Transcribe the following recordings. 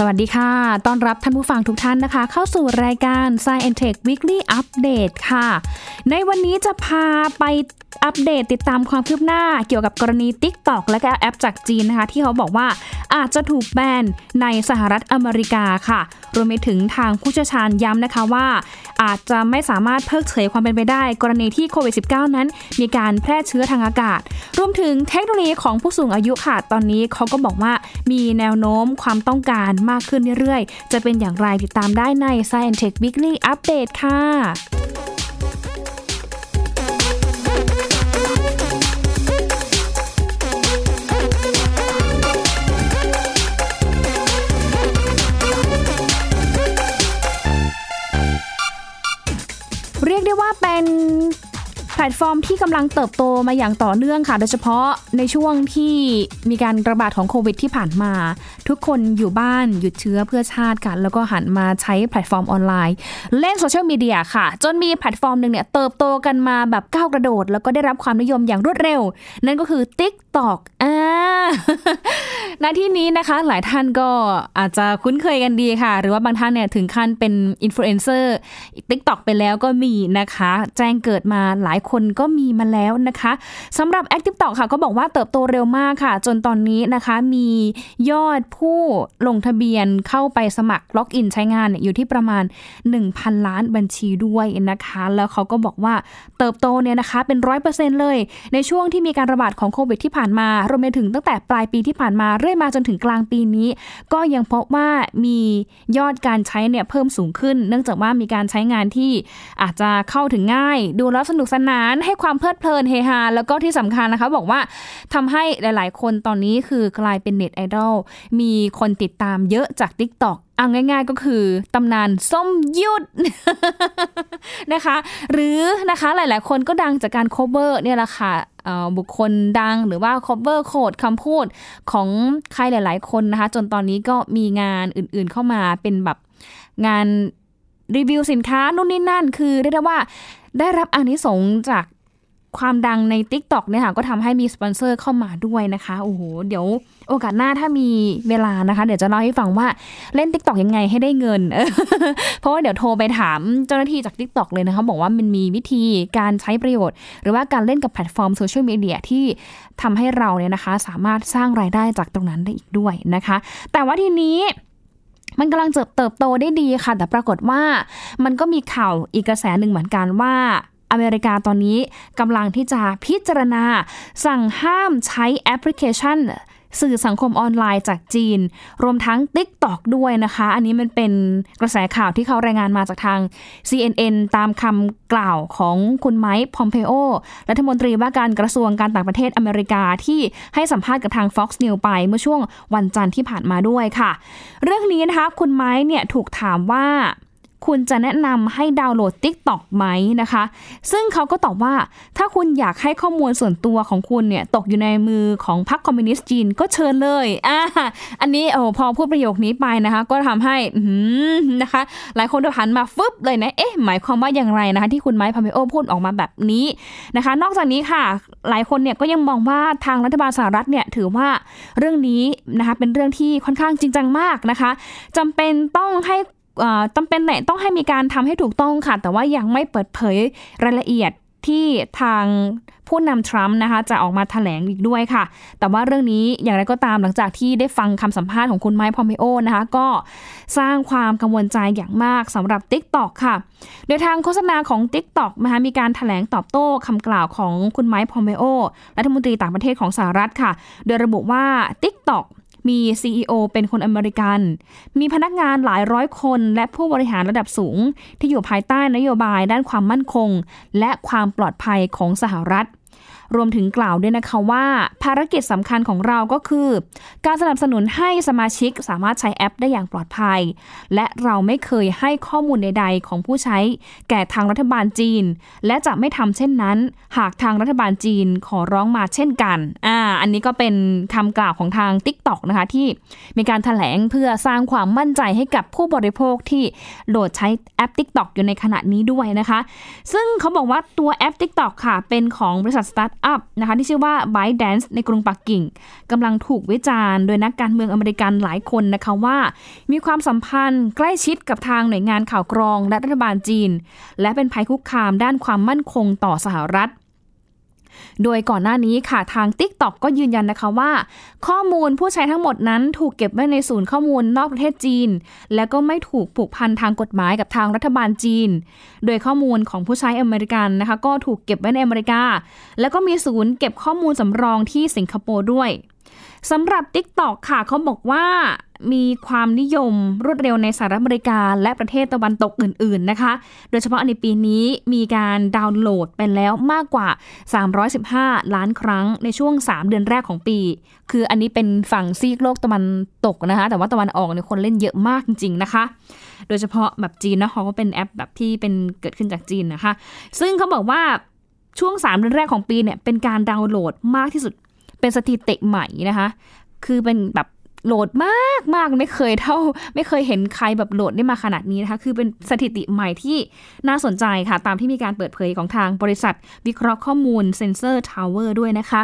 สวัสดีค่ะ ต้อนรับท่านผู้ฟังทุกท่านนะคะ เข้าสู่รายการ Science Tech Weekly Update ค่ะ ในวันนี้จะพาไป อัปเดตติดตามความคืบหน้าเกี่ยวกับกรณี TikTok และก็แอปจากจีนนะคะ ที่เขาบอกว่าอาจจะถูกแบนในสหรัฐอเมริกาค่ะ รวมไปถึงทางผู้เชี่ยวชาญย้ำนะคะว่า อาจจะไม่สามารถเพิกเฉยความเป็นไปได้ กรณีที่โควิด -19 นั้น มีการแพร่เชื้อทางอากาศ รวมถึงเทคโนโลยีของผู้สูงอายุค่ะ ตอนนี้เขาก็บอกว่ามีแนวโน้มความต้องการมากขึ้นเรื่อยๆ จะเป็นอย่างไรติดตามได้ใน Science Tech Weekly Update ค่ะ ได้ว่าเป็น พลตฟอร์มที่กำลังเติบโตมาอย่างต่อเนื่องค่ะ โดยเฉพาะในช่วงที่มีการระบาดของโควิดที่ผ่านมา ทุกคนอยู่บ้านหยุดเชื้อเพื่อชาติกัน แล้วก็หันมาใช้แพลตฟอร์มออนไลน์ เล่นโซเชียลมีเดียค่ะ จนมีแพลตฟอร์มหนึ่งเนี่ยเติบโตกันมาแบบก้าวกระโดด แล้วก็ได้รับความนิยมอย่างรวดเร็ว นั่นก็คือ TikTok อ่าณที่นี้นะคะหลายท่านก็อาจจะคุ้นเคยกันดีค่ะ หรือว่าบางท่านเนี่ยถึงขั้นเป็นอินฟลูเอนเซอร์TikTok ไปแล้วก็มีนะคะ แจ้งเกิดมาหลายคนก็มีมาแล้วนะคะสำหรับ Active t o k ค่ะก็บอกว่าเติบโตเร็วมากค่ะ จนตอนนี้นะคะมียอดผู้ลงทะเบียนเข้าไปสมัครล็อกอินใช้งานอยู่ที่ประมาณ 1,000 ล้านบัญชีด้วยนะคะ แล้วเขาก็บอกว่าเติบโตเนี่ยนะคะเป็นร้อยเปอร์เซ็นต์เลย ในช่วงที่มีการระบาดของโควิดที่ผ่านมารวมไปถึงตั้งแต่ปลายปีที่ผ่านมาเรื่อยมาจนถึงกลางปีนี้ ก็ยังพบว่ามียอดการใช้เนี่ยเพิ่มสูงขึ้น เนื่องจากว่ามีการใช้งานที่อาจจะเข้าถึงง่าย ดูแล้วสนุกสนานให้ความเพลิดเพลินเฮฮาแล้วก็ที่สำคัญนะคะ บอกว่าทำให้หลายๆ คนตอนนี้คือกลายเป็นเน็ตไอดอลมีคนติดตามเยอะจาก Tik t o อกเอาง่ายๆก็คือตำนานส้มยุดนะคะ หรือนะคะหลายๆ คนก็ดังจากการ cover เนี่ยแหละค่ะบุคคลดังหรือว่า cover โคดคำพูดของใครหลาย ๆ คนนะคะ จนตอนนี้ก็มีงานอื่นๆเข้ามาเป็นแบบงานรีวิวสินค้านู่นนี่นั่น คือเรียกได้ว่า ได้รับอานิสงส์จากความดังใน Tik t o อกเนี่ยค่ะก็ทำให้มีสปอนเซอร์เข้ามาด้วยนะคะโอ้โหเดี๋ยวโอกาสหน้าถ้ามีเวลานะคะ เดี๋ยวจะเล่าให้ฟังว่าเล่น Tik t o อกยังไงให้ได้เงิน เพราะว่าเดี๋ยวโทรไปถามเจ้าหน้าที่จาก Tik t o อกเลยนะคะบอกว่ามันมีวิธีการใช้ประโยชน์ หรือว่าการเล่นกับแพลตฟอร์มโซเชียลมีเดียที่ทำให้เราเนี่ยนะคะ สามารถสร้างรายได้จากตรงนั้นได้อีกด้วยนะคะ แต่ว่าทีนี้ มันกำลังเติบโตได้ดีค่ะ แต่ปรากฏว่ามันก็มีข่าวอีกกระแสหนึ่งเหมือนกันว่าอเมริกาตอนนี้กำลังที่จะพิจารณา สั่งห้ามใช้แอปพลิเคชัน สื่อสังคมออนไลน์จากจีน รวมทั้ง TikTok ด้วยนะคะ อันนี้มันเป็นกระแสข่าวที่เขารายงานมาจากทาง CNN ตามคำกล่าวของคุณไมค์พอมเพโอรัฐมนตรีว่าการกระทรวงการต่างประเทศอเมริกาที่ให้สัมภาษณ์กับทาง Fox News ไปเมื่อช่วงวันจันทร์ที่ผ่านมาด้วยค่ะ เรื่องนี้นะคะคุณไมค์เนี่ยถูกถามว่า คุณจะแนะนำให้ดาวน์โหลด TikTok ไหมนะคะ ซึ่งเขาก็ตอบว่าถ้าคุณอยากให้ข้อมูลส่วนตัวของคุณเนี่ย ตกอยู่ในมือของพรรคคอมมิวนิสต์จีนก็เชิญเลยอ่าอันนี้โอ้พอพูดประโยคนี้ไปนะคะ ก็ทำให้นะคะ หลายคนหันมาฟึบเลยนะ เอ๊ะ หมายความว่าอย่างไรนะคะ ที่คุณไมค์พาเมโอพูดออกมาแบบนี้นะคะ นอกจากนี้ค่ะ หลายคนเนี่ยก็ยังมองว่าทางรัฐบาลสหรัฐเนี่ยถือว่าเรื่องนี้นะคะเป็นเรื่องที่ค่อนข้างจริงจังมากนะคะจำเป็นต้องให้ จำเป็นแหละต้องให้มีการทำให้ถูกต้องค่ะ แต่ว่ายังไม่เปิดเผยรายละเอียดที่ทางผู้นำทรัมป์นะคะจะออกมาถแถลงอีกด้วยค่ะ แต่ว่าเรื่องนี้อย่างไรก็ตามหลังจากที่ได้ฟังคำสัมภาษณ์ของคุณไมค์พอมเปโอนะคะก็สร้างความกังวลใจอย่างมากสำหรับ TikTok ค่ะ โดยทางโฆษณาของ TikTok นะคะมีการถแถลงตอบโต้คำกล่าวของคุณไมค์พอมเปโอรัฐมนตรีต่างประเทศของสหรัฐค่ะ โดยระบุว่า TikTok มี CEO เป็นคนอเมริกัน มีพนักงานหลายร้อยคน และผู้บริหารระดับสูง ที่อยู่ภายใต้นโยบายด้านความมั่นคง และความปลอดภัยของสหรัฐ รวมถึงกล่าวด้วยนะคะว่า ภารกิจสำคัญของเราก็คือ การสนับสนุนให้สมาชิกสามารถใช้แอปได้อย่างปลอดภัย และเราไม่เคยให้ข้อมูลใด ๆ ของผู้ใช้ แก่ทางรัฐบาลจีน และจะไม่ทำเช่นนั้น หากทางรัฐบาลจีนขอร้องมาเช่นกันอ่าอันนี้ก็เป็นคำกล่าวของทาง Tik t o อกนะคะที่มีการถแถลงเพื่อสร้างความมั่นใจให้กับผู้บริโภคที่โหลดใช้แอป Tik t o อกอยู่ในขณะนี้ด้วยนะคะ ซึ่งเขาบอกว่าตัวแอป Tik t o อกค่ะ เป็นของบริษัทสตาร์ทอัพนะคะที่ชื่อว่า ByteDance ในกรุงปักกิ่งกำลังถูกวิจารณ์ โดยนักการเมืองอเมริกันหลายคนนะคะว่า มีความสัมพันธ์ใกล้ชิดกับทางหน่วยงานข่าวกรองและรัฐบาลจีน และเป็นภัยคุกคามด้านความมั่นคงต่อสหรัฐ โดยก่อนหน้านี้ค่ะทาง TikTok ก็ยืนยันนะคะว่า ข้อมูลผู้ใช้ทั้งหมดนั้นถูกเก็บไว้ในศูนย์ข้อมูลนอกประเทศจีน และก็ไม่ถูกผูกพันทางกฎหมายกับทางรัฐบาลจีน โดยข้อมูลของผู้ใช้อเมริกันนะคะก็ถูกเก็บไว้ในอเมริกา แล้วก็มีศูนย์เก็บข้อมูลสำรองที่สิงคโปร์ด้วย สำหรับ TikTok ค่ะเขาบอกว่ามีความนิยมรวดเร็วในสหรัฐอเมริกา และประเทศตะวันตกอื่น ๆ นะคะ โดยเฉพาะในปีนี้มีการดาวน์โหลดไปแล้วมากกว่า 315 ล้านครั้งในช่วง 3 เดือนแรกของปี คืออันนี้เป็นฝั่งซีกโลกตะวันตกนะคะ แต่ว่าตะวันออกเนี่ยคนเล่นเยอะมากจริง ๆ นะคะ โดยเฉพาะแบบจีนนะเขาก็เป็นแอปแบบที่เป็นเกิดขึ้นจากจีนนะคะ ซึ่งเขาบอกว่าช่วง 3 เดือนแรกของปีเนี่ยเป็นการดาวน์โหลดมากที่สุด เป็นสถิติใหม่นะคะ คือเป็นแบบโหลดมากมากไม่เคยเท่า ไม่เคยเห็นใครแบบโหลดได้มาขนาดนี้นะคะ คือเป็นสถิติใหม่ที่น่าสนใจค่ะ ตามที่มีการเปิดเผยของทางบริษัท วิเคราะห์ข้อมูล Sensor Tower ด้วยนะคะ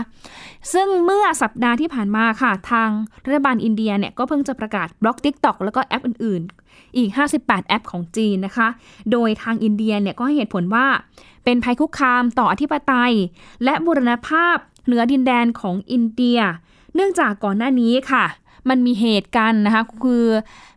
ซึ่งเมื่อสัปดาห์ที่ผ่านมาค่ะ ทางรัฐบาลอินเดียเนี่ย ก็เพิ่งจะประกาศบล็อก TikTok แล้วก็แอปอื่น ๆ อีก 58 แอปของจีนนะคะ โดยทางอินเดียเนี่ยก็ให้เหตุผลว่า เป็นภัยคุกคามต่ออธิปไตย และบูรณภาพ เหนือดินแดนของอินเดีย เนื่องจากก่อนหน้านี้ค่ะ มันมีเหตุกันนะคะคือ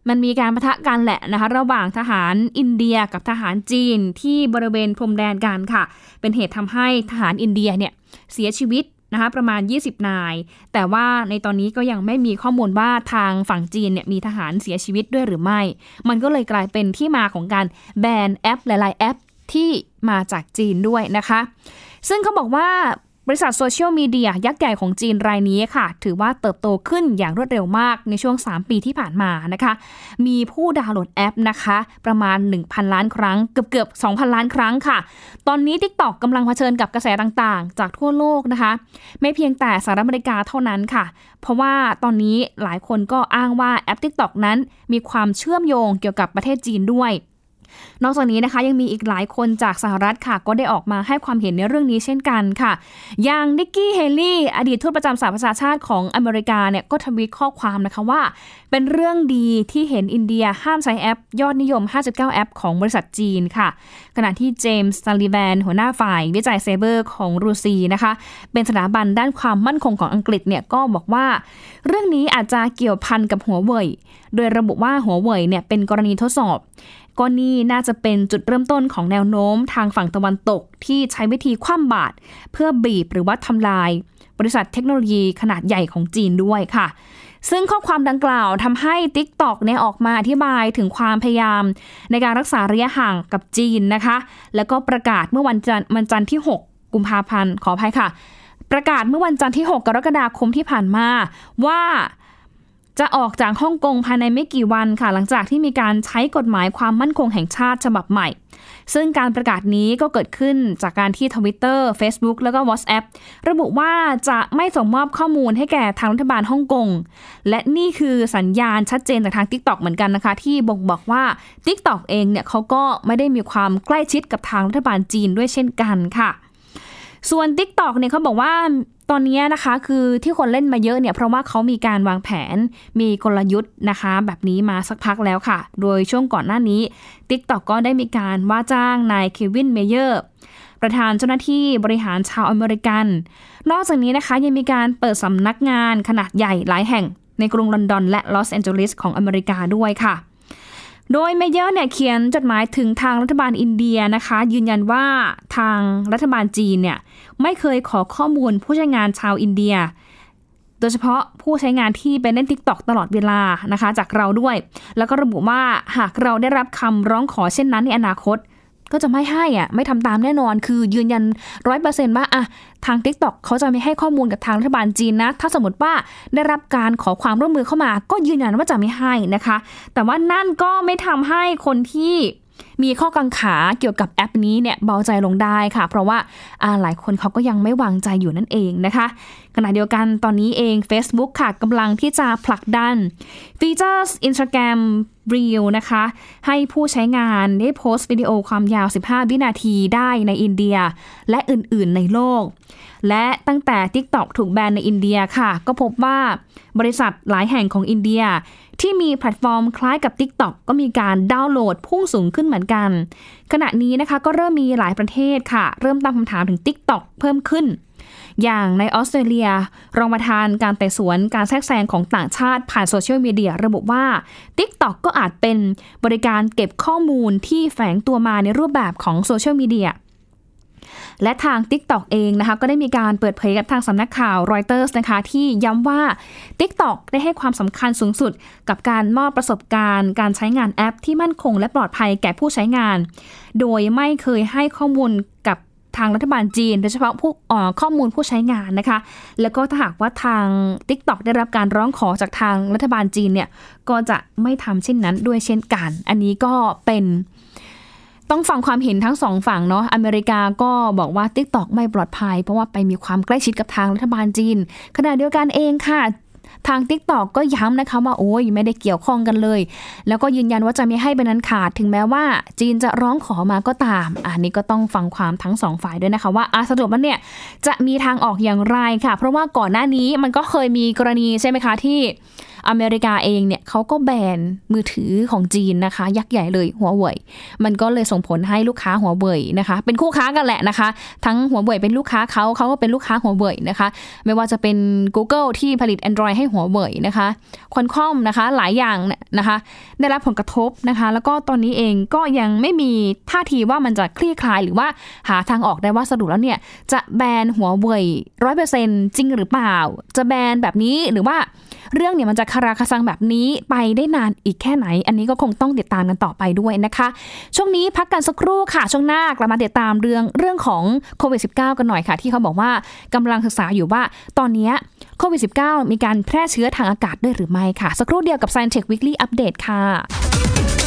มันมีการปะทะกันแหละนะคะระหว่างทหารอินเดียกับทหารจีนที่บริเวณพรมแดนกันค่ะ เป็นเหตุทำให้ทหารอินเดียเนี่ยเสียชีวิตนะคะประมาณ 20 นาย แต่ว่าในตอนนี้ก็ยังไม่มีข้อมูลว่าทางฝั่งจีนเนี่ยมีทหารเสียชีวิตด้วยหรือไม่ มันก็เลยกลายเป็นที่มาของการแบนแอปหลาย ๆ แอปที่มาจากจีนด้วยนะคะ ซึ่งเขาบอกว่า บริษัทโซเชียลมีเดียยักษ์ใหญ่ของจีนรายนี้ค่ะ ถือว่าเติบโตขึ้นอย่างรวดเร็วมากในช่วง 3 ปีที่ผ่านมานะคะ มีผู้ดาวน์โหลดแอปนะคะ ประมาณ 1,000 ล้านครั้ง เกือบเกือบ2,000 ล้านครั้งค่ะ ตอนนี้ TikTok กำลังเผชิญกับกระแสต่างๆ จากทั่วโลกนะคะ ไม่เพียงแต่สหรัฐอเมริกาเท่านั้นค่ะ เพราะว่าตอนนี้หลายคนก็อ้างว่าแอป TikTok นั้น มีความเชื่อมโยงเกี่ยวกับประเทศจีนด้วย นอกจากนี้นะคะยังมีอีกหลายคนจากสหรัฐค่ะ ก็ได้ออกมาให้ความเห็นในเรื่องนี้เช่นกันค่ะ อย่างนิกกี้เฮลี่อดีตทูตประจำสหประชาชาติของอเมริกาเนี่ยก็ทวีตข้อความนะคะว่า เป็นเรื่องดีที่เห็นอินเดียห้ามใช้แอป ยอดนิยม 59 แอป ของบริษัทจีนค่ะ ขณะที่เจมส์ซัลลิแวนหัวหน้าฝ่าย วิจัยเซเบอร์ของรูซีนะคะ เป็นสถาบันด้านความมั่นคงของอังกฤษเนี่ยก็บอกว่า เรื่องนี้อาจจะเกี่ยวพันกับหัวเว่ยโดยระบุว่าหัวเว่ยเนี่ยเป็นกรณีทดสอบ ก็นี่น่าจะเป็นจุดเริ่มต้นของแนวโน้มทางฝั่งตะวันตกที่ใช้วิธีคว่ำบาตรเพื่อบีบหรือว่าทำลาย บริษัทเทคโนโลยีขนาดใหญ่ของจีนด้วยค่ะ ซึ่งข้อความดังกล่าวทำให้ TikTok เนี่ยออกมาอธิบายถึงความพยายาม ในการรักษาระยะห่างกับจีนนะคะ แล้วก็ประกาศเมื่อวันจันทร์วันจันทร์ที่ 6 กุมภาพันธ์ขออภัยค่ะ ประกาศเมื่อวันจันทร์ที่ 6 กรกฎาคมที่ผ่านมาว่า จะออกจากฮ่องกงภายในไม่กี่วันค่ะ หลังจากที่มีการใช้กฎหมายความมั่นคงแห่งชาติฉบับใหม่ ซึ่งการประกาศนี้ก็เกิดขึ้นจากการที่ทวิตเตอร์ Facebook แล้วก็ WhatsApp ระบุว่าจะไม่ส่งมอบข้อมูลให้แก่ทางรัฐบาลฮ่องกง และนี่คือสัญญาณชัดเจนจากทาง TikTok เหมือนกันนะคะ ที่บ่งบอกว่า TikTok เองเนี่ยเขาก็ไม่ได้มีความใกล้ชิดกับทางรัฐบาลจีนด้วยเช่นกันค่ะ ส่วน TikTok เนี่ยเขาบอกว่า ตอนนี้นะคะคือที่คนเล่นมาเยอะเนี่ยเพราะว่าเขามีการวางแผนมีกลยุทธ์นะคะ แบบนี้มาสักพักแล้วค่ะ โดยช่วงก่อนหน้านี้ TikTok ก็ได้มีการว่าจ้างนายเควินเมเยอร์ประธานเจ้าหน้าที่บริหารชาวอเมริกัน นอกจากนี้นะคะยังมีการเปิดสำนักงานขนาดใหญ่หลายแห่งในกรุงลอนดอนและลอสแอนเจลิสของอเมริกาด้วยค่ะ โดยเมเยอร์เนี่ยเขียนจดหมายถึงทางรัฐบาลอินเดียนะคะ ยืนยันว่าทางรัฐบาลจีนเนี่ยไม่เคยขอข้อมูลผู้ใช้งานชาวอินเดีย โดยเฉพาะผู้ใช้งานที่ไปเล่น TikTok ตลอดเวลานะคะ จากเราด้วย แล้วก็ระบุว่าหากเราได้รับคำร้องขอเช่นนั้นในอนาคต ก็จะไม่ให้อะไม่ทำตามแน่นอน คือยืนยันร้อยเปอร์เซ็นต์ว่าอะทาง t ิ k t o k เขาจะไม่ให้ข้อมูลกับทางรัฐบาลจีนนะ ถ้าสมมติว่าได้รับการขอความร่วมมือเข้ามา ก็ยืนยันว่าจะไม่ให้นะคะ แต่ว่านั่นก็ไม่ทำให้คนที่ มีข้อกังขาเกี่ยวกับแอปนี้เนี่ยเบาใจลงได้ค่ะ เพราะว่าหลายคนเขาก็ยังไม่วางใจอยู่นั่นเองนะคะขณะเดียวกันตอนนี้เอง Facebook ค่ะกำลังที่จะผลักดันฟีเจอร์ Instagram Reel นะคะ ให้ผู้ใช้งานได้โพสต์วิดีโอความยาว 15 วินาทีได้ในอินเดีย และอื่นๆในโลก และตั้งแต่ TikTok ถูกแบนในอินเดียค่ะ ก็พบว่าบริษัทหลายแห่งของอินเดีย ที่มีแพลตฟอร์มคล้ายกับ TikTok ก็มีการดาวน์โหลดพุ่งสูงขึ้นเหมือนกัน ขณะนี้นะคะก็เริ่มมีหลายประเทศค่ะ เริ่มตั้งคำถามถึง TikTok เพิ่มขึ้น อย่างในออสเตรเลีย รองประธานการไต่สวนการแทรกแซงของต่างชาติผ่านโซเชียลมีเดียระบุว่า TikTok ก็อาจเป็นบริการเก็บข้อมูลที่แฝงตัวมาในรูปแบบของโซเชียลมีเดีย และทาง TikTok เองนะคะก็ได้มีการเปิดเผยกับทางสำนักข่าวรอยเตอร์สนะคะที่ย้ำว่า TikTok ได้ให้ความสำคัญสูงสุด กับการมอบประสบการณ์ การใช้งานแอปที่มั่นคง และปลอดภัยแก่ผู้ใช้งาน โดยไม่เคยให้ข้อมูลกับทางรัฐบาลจีน โดยเฉพาะผู้ข้อมูลผู้ใช้งานนะคะ แล้วก็ถ้าหากว่าทาง TikTok ได้รับการร้องขอจากทางรัฐบาลจีนเนี่ยก็จะไม่ทำเช่นนั้นด้วยเช่นกัน อันนี้ก็เป็น ต้องฟังความเห็นทั้งสองฝั่งเนาะอเมริกาก็บอกว่า TikTok ไม่ปลอดภัย เพราะว่าไปมีความใกล้ชิดกับทางรัฐบาลจีนขณะเดียวกันเองค่ะ ทาง TikTok ก็ย้ำนะคะว่าโอ้ยไม่ได้เกี่ยวข้องกันเลย แล้วก็ยืนยันว่าจะไม่ให้เป็นนั้นขาดถึงแม้ว่าจีนจะร้องขอมาก็ตาม อันนี้ก็ต้องฟังความทั้งสองฝ่ายด้วยนะคะ ว่าอาสรุปมันเนี่ยจะมีทางออกอย่างไรค่ะ เพราะว่าก่อนหน้านี้มันก็เคยมีกรณีใช่ไหมคะที่ อเมริกาเองเนี่ยเขาก็แบนมือถือของจีนนะคะ ยักษ์ใหญ่เลยหัวเว่ยมันก็เลยส่งผลให้ลูกค้าหัวเว่ยนะคะ เป็นคู่ค้ากันแหละนะคะ ทั้งหัวเว่ยเป็นลูกค้าเขาเขาก็เป็นลูกค้าหัวเว่ยนะคะ ไม่ว่าจะเป็น Google ที่ผลิต Android ให้หัวเว่ยนะคะควอนคอมนะคะหลายอย่างนะคะ ได้รับผลกระทบนะคะ แล้วก็ตอนนี้เองก็ยังไม่มีท่าทีว่ามันจะคลี่คลายหรือว่าหาทางออกได้ว่าสรุปแล้วเนี่ยจะแบนหัวเว่ยร้อยเปอร์เซ็นจริงหรือเปล่า จะแบนแบบนี้หรือว่าเรื่องเนี่ยมันจะคาราคาซังแบบนี้ไปได้นานอีกแค่ไหน อันนี้ก็คงต้องติดตามกันต่อไปด้วยนะคะ ช่วงนี้พักกันสักครู่ค่ะ ช่วงหน้ากลับมาติดตามเรื่องเรื่องของโควิด -19 กันหน่อยค่ะ ที่เขาบอกว่ากำลังศึกษาอยู่ว่าตอนนี้โควิด -19 มีการแพร่เชื้อทางอากาศด้วยหรือไม่ค่ะ สักครู่เดียวกับ Science Tech Weekly Update ค่ะ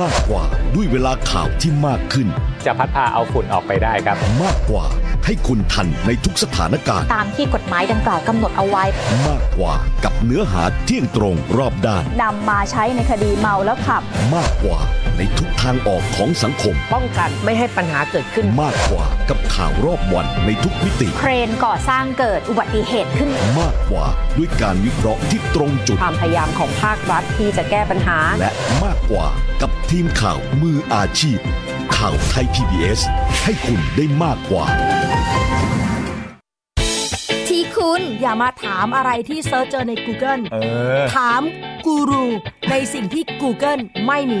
มากกว่าด้วยเวลาข่าวที่มากขึ้น จะพัดพาเอาฝุ่นออกไปได้ครับ มากกว่าให้คุณทันในทุกสถานการณ์ ตามที่กฎหมายดังกล่าวกำหนดเอาไว้ มากกว่ากับเนื้อหาเที่ยงตรงรอบด้านนำมาใช้ในคดีเมาแล้วขับ มากกว่าในทุกทางออกของสังคม ป้องกันไม่ให้ปัญหาเกิดขึ้น มากกว่ากับ ข่าวรอบวันในทุกมิติ เครนก่อสร้างเกิดอุบัติเหตุขึ้น มากกว่าด้วยการวิเคราะห์ที่ตรงจุด ความพยายามของภาครัฐที่จะแก้ปัญหา และมากกว่ากับทีมข่าวมืออาชีพ ข่าวไทย PBS ให้คุณได้มากกว่าคุณอย่ามาถามอะไรที่ search เจอใน Google เออถามกูรูในสิ่งที่ Google ไม่มี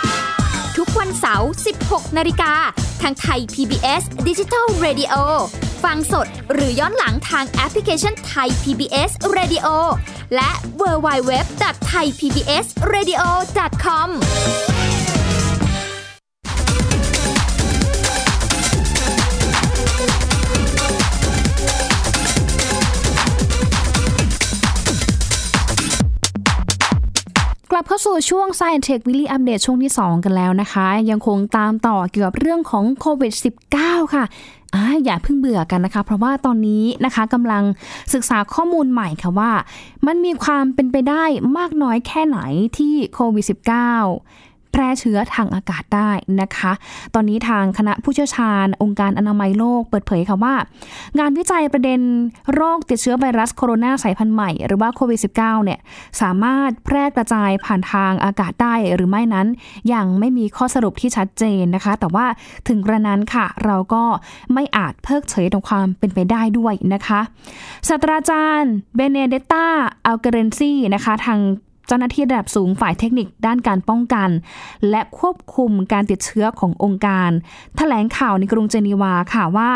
ทุกวันเสาร์ 16 นาฬิกา ทางไทย PBS d i g i ดิจิ Radio ฟังสดหรือย้อนหลังทางแอปพลิเคชันไทย PBS Radio และ w w w t h a i PBS Radio com ลับเข้าสู่ช่วง Science Tech Weekly Update ช่วงที่ 2 กันแล้วนะคะ ยังคงตามต่อเกี่ยวกับเรื่องของโควิด -19 ค่ะอ่าอย่าเพิ่งเบื่อกันนะคะ เพราะว่าตอนนี้นะคะกำลังศึกษาข้อมูลใหม่ค่ะว่า มันมีความเป็นไปได้มากน้อยแค่ไหนที่โควิด -19 แพร่เชื้อทางอากาศได้นะคะ ตอนนี้ทางคณะผู้เชี่ยวชาญ องค์การอนามัยโลกเปิดเผยค่ะว่า งานวิจัยประเด็นโรคติดเชื้อไวรัสโคโรนาสายพันธุ์ใหม่ หรือว่าโควิด -19 เนี่ยสามารถแพร่กระจายผ่านทางอากาศได้หรือไม่นั้น ยังไม่มีข้อสรุปที่ชัดเจนนะคะ แต่ว่าถึงกระนั้นค่ะ เราก็ไม่อาจเพิกเฉยต่อความเป็นไปได้ด้วยนะคะศาสตราจารย์เบเนเดตตาอัลเกเรนซีนะคะทาง จ้าหน้าที่ระดับสูงฝ่ายเทคนิคด้านการป้องกัน และควบคุมการติดเชื้อขององค์การถแถลงข่าวในกรุงเจนีวาค่ะว่า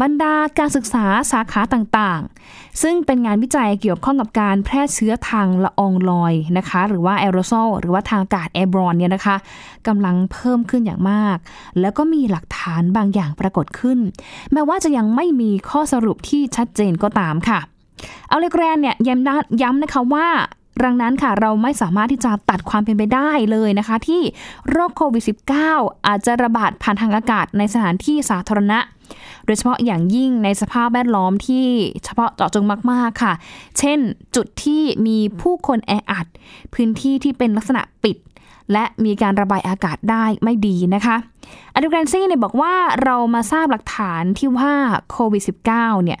บรรดาการศึกษาสาขาต่างๆ ซึ่งเป็นงานวิจัยเกี่ยวข้องกับการแพร่เชื้อทางละอองลอยนะคะ หรือว่าแอโรโซลหรือว่าทางอากาศแอร์บรอนเนี่ยนะคะกำลังเพิ่มขึ้นอย่างมาก แล้วก็มีหลักฐานบางอย่างปรากฏขึ้น แม้ว่าจะยังไม่มีข้อสรุปที่ชัดเจนก็ตามค่ะเอาเลกแรนเนี่ยย้ำนะคะว่า ดังนั้นค่ะเราไม่สามารถที่จะตัดความเป็นไปได้เลยนะคะ ที่โรคโควิด -19 อาจจะระบาดผ่านทางอากาศในสถานที่สาธารณะ โดยเฉพาะอย่างยิ่งในสภาพแวดล้อมที่เฉพาะเจาะจงมาก ๆ ค่ะ เช่น จุดที่มีผู้คนแออัด พื้นที่ที่เป็นลักษณะปิด และมีการระบายอากาศได้ไม่ดีนะคะอดูแกรนซี่เนี่ยบอกว่าเรามาทราบหลักฐานที่ว่าโควิด -19 เนี่ย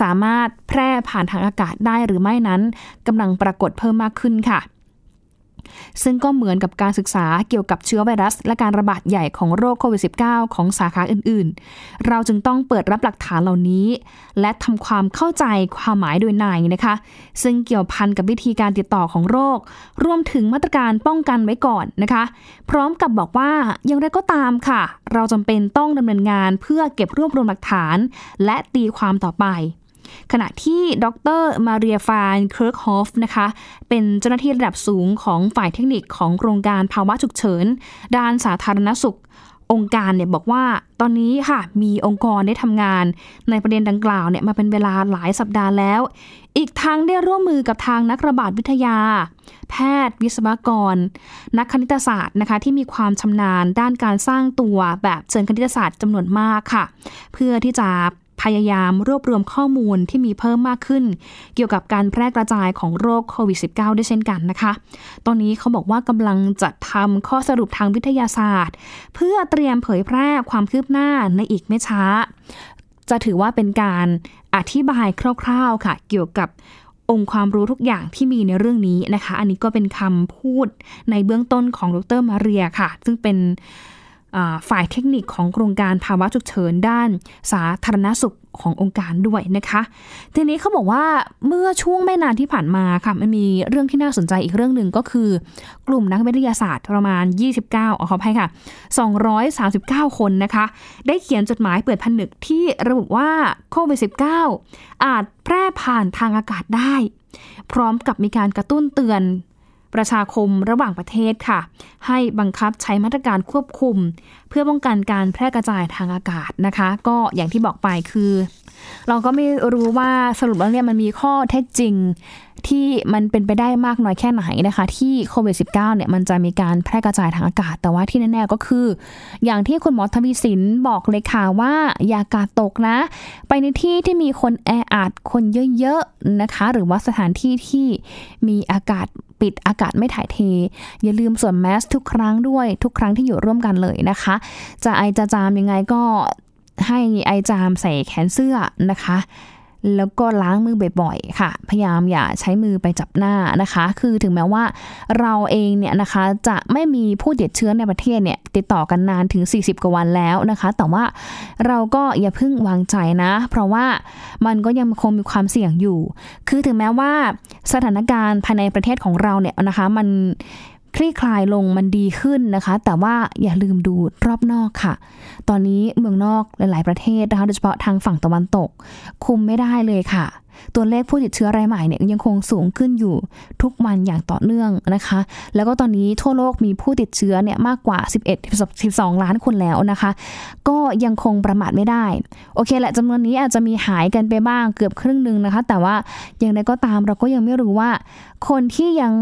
สามารถแพร่ผ่านทางอากาศได้หรือไม่นั้นกำลังปรากฏเพิ่มมากขึ้นค่ะ ซึ่งก็เหมือนกับการศึกษาเกี่ยวกับเชื้อไวรัส และการระบาดใหญ่ของโรคโควิด -19 ของสาขาอื่นๆ เราจึงต้องเปิดรับหลักฐานเหล่านี้ และทำความเข้าใจความหมายโดยในนะคะ ซึ่งเกี่ยวพันกับวิธีการติดต่อของโรค รวมถึงมาตรการป้องกันไว้ก่อนนะคะ พร้อมกับบอกว่าอย่างไรก็ตามค่ะ เราจำเป็นต้องดำเนินงานเพื่อเก็บรวบรวมหลักฐาน และตีความต่อไป ขณะที่ดรมาเรียฟานเคิร์กฮอฟนะคะ เป็นเจ้าหน้าที่ระดับสูงของฝ่ายเทคนิคของโครงการภาวะฉุกเฉิน ด้านสาธารณสุข องค์การเนี่ยบอกว่าตอนนี้ค่ะ มีองค์กรได้ทำงาน ในประเด็นดังกล่าวเนี่ยมาเป็นเวลาหลายสัปดาห์แล้ว อีกทั้งได้ร่วมมือกับทางนักระบาดวิทยา แพทย์วิศวกร นักคณิตศาสตร์นะคะ ที่มีความชำนาญด้านการสร้างตัวแบบเชิงคณิตศาสตร์จำนวนมากค่ะ เพื่อที่จะ พยายามรวบรวมข้อมูลที่มีเพิ่มมากขึ้น เกี่ยวกับการแพร่กระจายของโรคโควิด -19 ด้วยเช่นกันนะคะ ตอนนี้เขาบอกว่ากำลังจัดทำข้อสรุปทางวิทยาศาสตร์ เพื่อเตรียมเผยแพร่ความคืบหน้าในอีกไม่ช้า จะถือว่าเป็นการอธิบายคร่าวๆค่ะ เกี่ยวกับองค์ความรู้ทุกอย่างที่มีในเรื่องนี้นะคะ อันนี้ก็เป็นคำพูดในเบื้องต้นของดรมาเรียค่ะ ซึ่งเป็น ฝ่ายเทคนิคของโครงการภาวะฉุกเฉินด้านสาธารณสุขขององค์การด้วยนะคะ ทีนี้เขาบอกว่าเมื่อช่วงไม่นานที่ผ่านมาค่ะมันมีเรื่องที่น่าสนใจอีกเรื่องหนึ่งก็คือ กลุ่มนักวิทยาศาสตร์ประมาณ 29ขออภัยค่ะ 239 คนนะคะ ได้เขียนจดหมายเปิดผนึกที่ระบุว่าโควิด -19 อาจแพร่ผ่านทางอากาศได้ พร้อมกับมีการกระตุ้นเตือน ประชาคมระหว่างประเทศค่ะ ให้บังคับใช้มาตรการควบคุม เพื่อป้องกันการแพร่กระจายทางอากาศนะคะ ก็อย่างที่บอกไปคือ เราก็ไม่รู้ว่าสรุปแล้วเนี่ยมันมีข้อเท็จจริงที่มันเป็นไปได้มากน้อยแค่ไหนนะคะ ที่โควิด -19 เนี่ยมันจะมีการแพร่กระจายทางอากาศ แต่ว่าที่แน่ๆก็คือ อย่างที่คุณหมอทวีสินบอกเลยค่ะว่าอย่ากาดตกนะ ไปในที่ที่มีคนแออัดคนเยอะๆนะคะ หรือว่าสถานที่ที่มีอากาศปิดอากาศไม่ถ่ายเท อย่าลืมสวมแมสทุกครั้งด้วยทุกครั้งที่อยู่ร่วมกันเลยนะคะ จะไอจะจามยังไงก็ให้ไอจามใส่แขนเสื้อนะคะ แล้วก็ล้างมือบ่อยๆ ค่ะ พยายามอย่าใช้มือไปจับหน้านะคะ คือถึงแม้ว่าเราเองเนี่ยนะคะจะไม่มีผู้ติดเชื้อในประเทศเนี่ยติดต่อกันนานถึง 40 กว่าวันแล้วนะคะ แต่ว่าเราก็อย่าเพิ่งวางใจนะ เพราะว่ามันก็ยังคงมีความเสี่ยงอยู่ คือถึงแม้ว่าสถานการณ์ภายในประเทศของเราเนี่ยนะคะมัน คลี่คลายลงมันดีขึ้นนะคะ แต่ว่าอย่าลืมดูรอบนอกค่ะ ตอนนี้เมืองนอกหลาย ๆ ประเทศนะคะ โดยเฉพาะทางฝั่งตะวันตก คุมไม่ได้เลยค่ะ ตัวเลขผู้ติดเชื้อรายใหม่เนี่ยยังคงสูงขึ้นอยู่ทุกวันอย่างต่อเนื่องนะคะ แล้วก็ตอนนี้ทั่วโลกมีผู้ติดเชื้อเนี่ยมากกว่า 11 12 ล้านคนแล้วนะคะ ก็ยังคงประมาทไม่ได้ โอเคแหละจำนวนนี้อาจจะมีหายกันไปบ้างเกือบครึ่งหนึ่งนะคะ แต่ว่าอย่างไรก็ตามเราก็ยังไม่รู้ว่า คนที่ยัง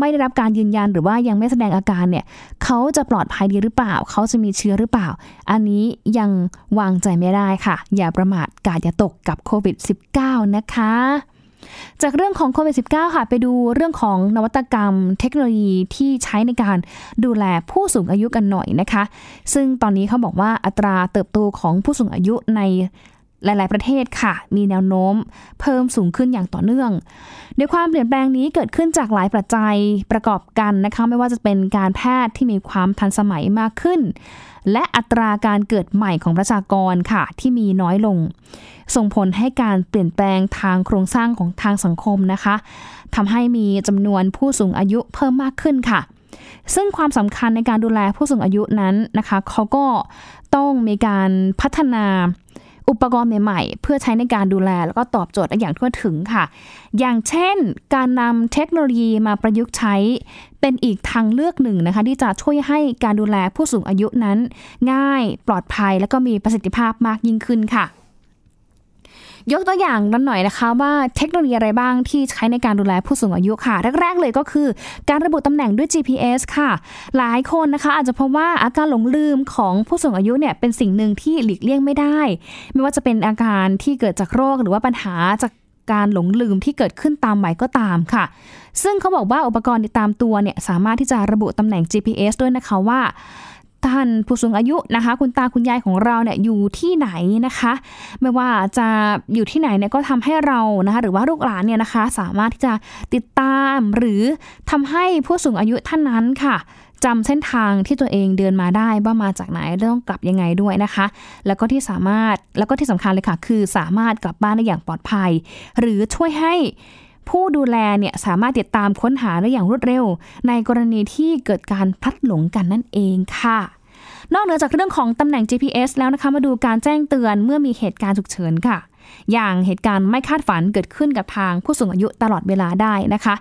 ไม่ได้รับการยืนยันหรือว่ายังไม่แสดงอาการเนี่ยเขาจะปลอดภัยดีหรือเปล่า เขาจะมีเชื้อหรือเปล่า อันนี้ยังวางใจไม่ได้ค่ะ อย่าประมาทกาดอย่าตกกับโควิด -19 นะคะจากเรื่องของโควิด -19 ค่ะ ไปดูเรื่องของนวัตกรรมเทคโนโลยีที่ใช้ในการดูแลผู้สูงอายุกันหน่อยนะคะ ซึ่งตอนนี้เขาบอกว่าอัตราเติบโตของผู้สูงอายุใน หลาย ๆ ประเทศค่ะ มีแนวโน้มเพิ่มสูงขึ้นอย่างต่อเนื่องในความเปลี่ยนแปลงนี้เกิดขึ้นจากหลายปัจจัยประกอบกันนะคะ ไม่ว่าจะเป็นการแพทย์ที่มีความทันสมัยมากขึ้น และอัตราการเกิดใหม่ของประชากรค่ะ ที่มีน้อยลง ส่งผลให้การเปลี่ยนแปลงทางโครงสร้างของทางสังคมนะคะทำให้มีจำนวนผู้สูงอายุเพิ่มมากขึ้นค่ะซึ่งความสำคัญในการดูแลผู้สูงอายุนั้นนะคะ เขาก็ต้องมีการพัฒนา อุปกรณ์ใหม่ๆ เพื่อใช้ในการดูแล แล้วก็ตอบโจทย์อย่างทั่วถึงค่ะ อย่างเช่น การนำเทคโนโลยีมาประยุกต์ใช้ เป็นอีกทางเลือกหนึ่งนะคะ ที่จะช่วยให้การดูแลผู้สูงอายุนั้น ง่ายปลอดภัย และก็มีประสิทธิภาพมากยิ่งขึ้นค่ะ ยกตัวอย่างกันหน่อยนะคะว่าเทคโนโลยีอะไรบ้างที่ใช้ในการดูแลผู้สูงอายุค่ะ แรก ๆ เลยก็คือ การระบุตำแหน่งด้วย GPS ค่ะ หลายคนนะคะอาจจะพบว่าอาการหลงลืมของผู้สูงอายุเนี่ยเป็นสิ่งหนึ่งที่หลีกเลี่ยงไม่ได้ ไม่ว่าจะเป็นอาการที่เกิดจากโรคหรือว่าปัญหาจากการหลงลืมที่เกิดขึ้นตามใหม่ก็ตามค่ะ ซึ่งเขาบอกว่าอุปกรณ์ติดตามตัวเนี่ยสามารถที่จะระบุตำแหน่ง GPS ด้วยนะคะว่า ท่านผู้สูงอายุนะคะ คุณตาคุณยายของเราเนี่ยอยู่ที่ไหนนะคะ ไม่ว่าจะอยู่ที่ไหนเนี่ยก็ทำให้เรานะคะหรือว่าลูกหลานเนี่ยนะคะ สามารถที่จะติดตามหรือทำให้ผู้สูงอายุท่านนั้นค่ะจำเส้นทางที่ตัวเองเดินมาได้ว่ามาจากไหนต้องกลับยังไงด้วยนะคะ แล้วก็ที่สามารถแล้วก็ที่สำคัญเลยค่ะ คือสามารถกลับบ้านได้อย่างปลอดภัย หรือช่วยให้ ผู้ดูแลเนี่ยสามารถติดตามค้นหาได้อย่างรวดเร็ว ในกรณีที่เกิดการพลัดหลงกันนั่นเองค่ะ นอกเหนือจากเรื่องของตำแหน่ง GPS แล้วนะคะมาดูการแจ้งเตือนเมื่อมีเหตุการณ์ฉุกเฉินค่ะ อย่างเหตุการณ์ไม่คาดฝันเกิดขึ้นกับทางผู้สูงอายุตลอดเวลาได้นะคะ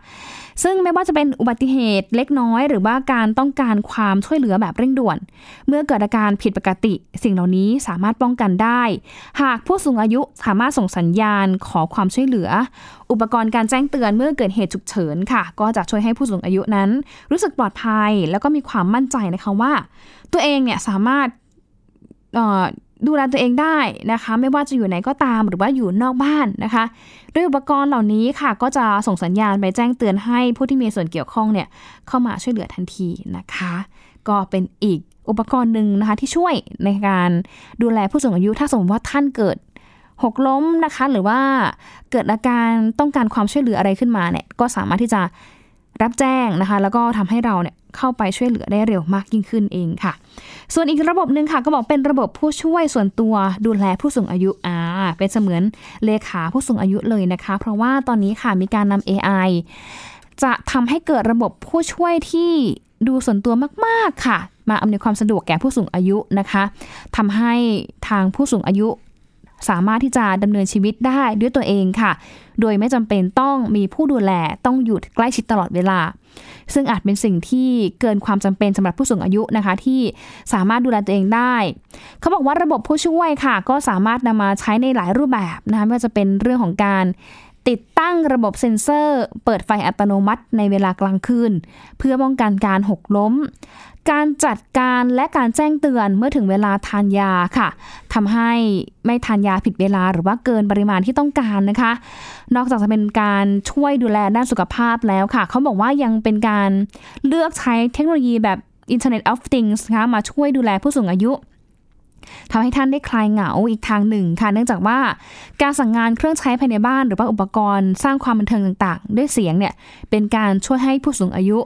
ซึ่งไม่ว่าจะเป็นอุบัติเหตุเล็กน้อย หรือว่าการต้องการความช่วยเหลือแบบเร่งด่วน เมื่อเกิดอาการผิดปกติ สิ่งเหล่านี้สามารถป้องกันได้ หากผู้สูงอายุสามารถส่งสัญญาณขอความช่วยเหลือ อุปกรณ์การแจ้งเตือนเมื่อเกิดเหตุฉุกเฉินค่ะ ก็จะช่วยให้ผู้สูงอายุนั้น รู้สึกปลอดภัย แล้วก็มีความมั่นใจนะคะว่า ตัวเองเนี่ยสามารถ ดูแลตัวเองได้นะคะ ไม่ว่าจะอยู่ไหนก็ตามหรือว่าอยู่นอกบ้านนะคะด้วยอุปกรณ์เหล่านี้ค่ะก็จะส่งสัญญาณไปแจ้งเตือนให้ผู้ที่มีส่วนเกี่ยวข้องเนี่ยเข้ามาช่วยเหลือทันทีนะคะ ก็เป็นอีกอุปกรณ์หนึ่งนะคะที่ช่วยในการดูแลผู้สูงอายุถ้าสมมติว่าท่านเกิดหกล้มนะคะ หรือว่าเกิดอาการต้องการความช่วยเหลืออะไรขึ้นมาเนี่ยก็สามารถที่จะ รับแจ้งนะคะ แล้วก็ทำให้เราเนี่ยเข้าไปช่วยเหลือได้เร็วมากยิ่งขึ้นเองค่ะ ส่วนอีกระบบหนึ่งค่ะ ก็บอกเป็นระบบผู้ช่วยส่วนตัวดูแลผู้สูงอายุอ่าเป็นเสมือนเลขาผู้สูงอายุเลยนะคะ เพราะว่าตอนนี้ค่ะมีการนำ AI จะทำให้เกิดระบบผู้ช่วยที่ดูส่วนตัวมาก ๆ ค่ะ มาอำนวยความสะดวกแก่ผู้สูงอายุนะคะทำให้ทางผู้สูงอายุ สามารถที่จะดำเนินชีวิตได้ด้วยตัวเองค่ะ โดยไม่จำเป็นต้องมีผู้ดูแลต้องอยู่ใกล้ชิดตลอดเวลา ซึ่งอาจเป็นสิ่งที่เกินความจำเป็นสำหรับผู้สูงอายุนะคะ ที่สามารถดูแลตัวเองได้ เขาบอกว่าระบบผู้ช่วยค่ะ ก็สามารถนำมาใช้ในหลายรูปแบบนะคะไม่ว่าจะเป็นเรื่องของการติดตั้งระบบเซ็นเซอร์ เปิดไฟอัตโนมัติในเวลากลางคืน เพื่อป้องกันการหกล้ม การจัดการและการแจ้งเตือนเมื่อถึงเวลาทานยาค่ะทำให้ไม่ทานยาผิดเวลาหรือว่าเกินปริมาณที่ต้องการนะคะ นอกจากจะเป็นการช่วยดูแลด้านสุขภาพแล้วค่ะ เขาบอกว่ายังเป็นการเลือกใช้เทคโนโลยีแบบ Internet of Things นะคะมาช่วยดูแลผู้สูงอายุทำให้ท่านได้คลายเหงาอีกทางหนึ่งค่ะ เนื่องจากว่าการสั่งงานเครื่องใช้ภายในบ้าน หรือว่าอุปกรณ์สร้างความบันเทิงต่างๆ ด้วยเสียงเนี่ยเป็นการช่วยให้ผู้สูงอายุ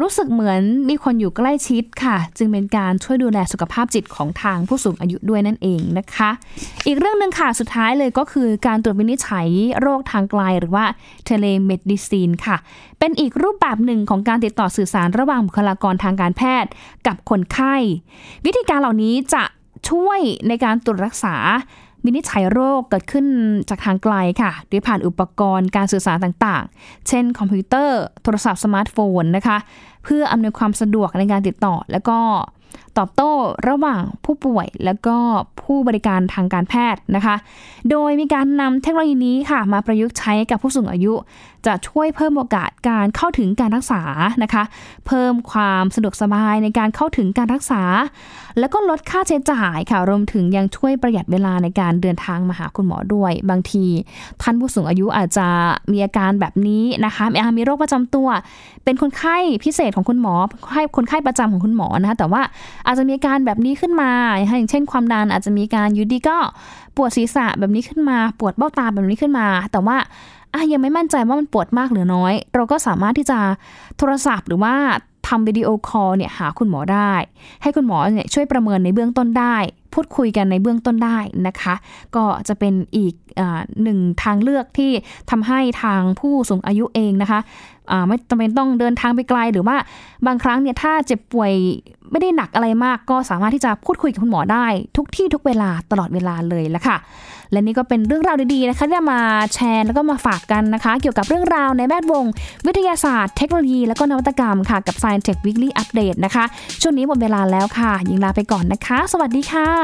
รู้สึกเหมือนมีคนอยู่ใกล้ชิดค่ะ จึงเป็นการช่วยดูแลสุขภาพจิตของทางผู้สูงอายุด้วยนั่นเองนะคะ อีกเรื่องหนึ่งค่ะสุดท้ายเลยก็คือการตรวจวินิจฉัยโรคทางไกลหรือว่า telemedicine ค่ะ เป็นอีกรูปแบบหนึ่งของการติดต่อสื่อสารระหว่างบุคลากรทางการแพทย์ กับคนไข้ วิธีการเหล่านี้จะช่วยในการตรวจรักษา วินิจฉัยโรคเกิดขึ้นจากทางไกลค่ะด้วยผ่านอุปกรณ์การสื่อสารต่างๆ เช่นคอมพิวเตอร์ โทรศัพท์สมาร์ทโฟนนะคะ เพื่ออำนวยความสะดวกในการติดต่อ แล้วก็ตอบโต้ระหว่างผู้ป่วยแล้วก็ผู้บริการทางการแพทย์นะคะ โดยมีการนำเทคโนโลยีนี้ค่ะ มาประยุกต์ใช้กับผู้สูงอายุ จะช่วยเพิ่มโอกาสการเข้าถึงการรักษานะคะ เพิ่มความสะดวกสบายในการเข้าถึงการรักษา แล้วก็ลดค่าใช้จ่ายค่ะรวมถึงยังช่วยประหยัดเวลาในการเดินทางมาหาคุณหมอด้วย บางทีท่านผู้สูงอายุอาจจะมีอาการแบบนี้นะคะอาจมีโรคประจำตัว เป็นคนไข้พิเศษของคุณหมอให้คนไข้ประจำของคุณหมอนะคะแต่ว่าอาจจะมีอาการแบบนี้ขึ้นมา อย่างเช่นความดันอาจจะมีอาการอยู่ดีๆก็ปวดศีรษะแบบนี้ขึ้นมา ปวดเบ้าตาแบบนี้ขึ้นมา แต่ว่าอะยังไม่มั่นใจว่ามันปวดมากหรือน้อย เราก็สามารถที่จะโทรศัพท์หรือว่า ทำวิดีโอคอลเนี่ยหาคุณหมอได้ ให้คุณหมอเนี่ยช่วยประเมินในเบื้องต้นได้ พูดคุยกันในเบื้องต้นได้นะคะ ก็จะเป็นอีกอหนึ่งทางเลือกที่ทำให้ทางผู้สูงอายุเองนะคะไม่จำเป็นต้องเดินทางไปไกลหรือว่าบางครั้งเนี่ยถ้าเจ็บป่วยไม่ได้หนักอะไรมาก ก็สามารถที่จะพูดคุยกับคุณหมอได้ ทุกที่ทุกเวลาตลอดเวลาเลยละค่ะ และนี่ก็เป็นเรื่องราวดีๆนะคะที่มาแชร์แล้วก็มาฝากกันนะคะ เกี่ยวกับเรื่องราวในแวดวง วิทยาศาสตร์เทคโนโลยี และก็นวัตกรรมค่ะกับ Science Tech Weekly Update นะคะ ช่วงนี้หมดเวลาแล้วค่ะ ยิงลาไปก่อนนะคะ สวัสดีค่ะ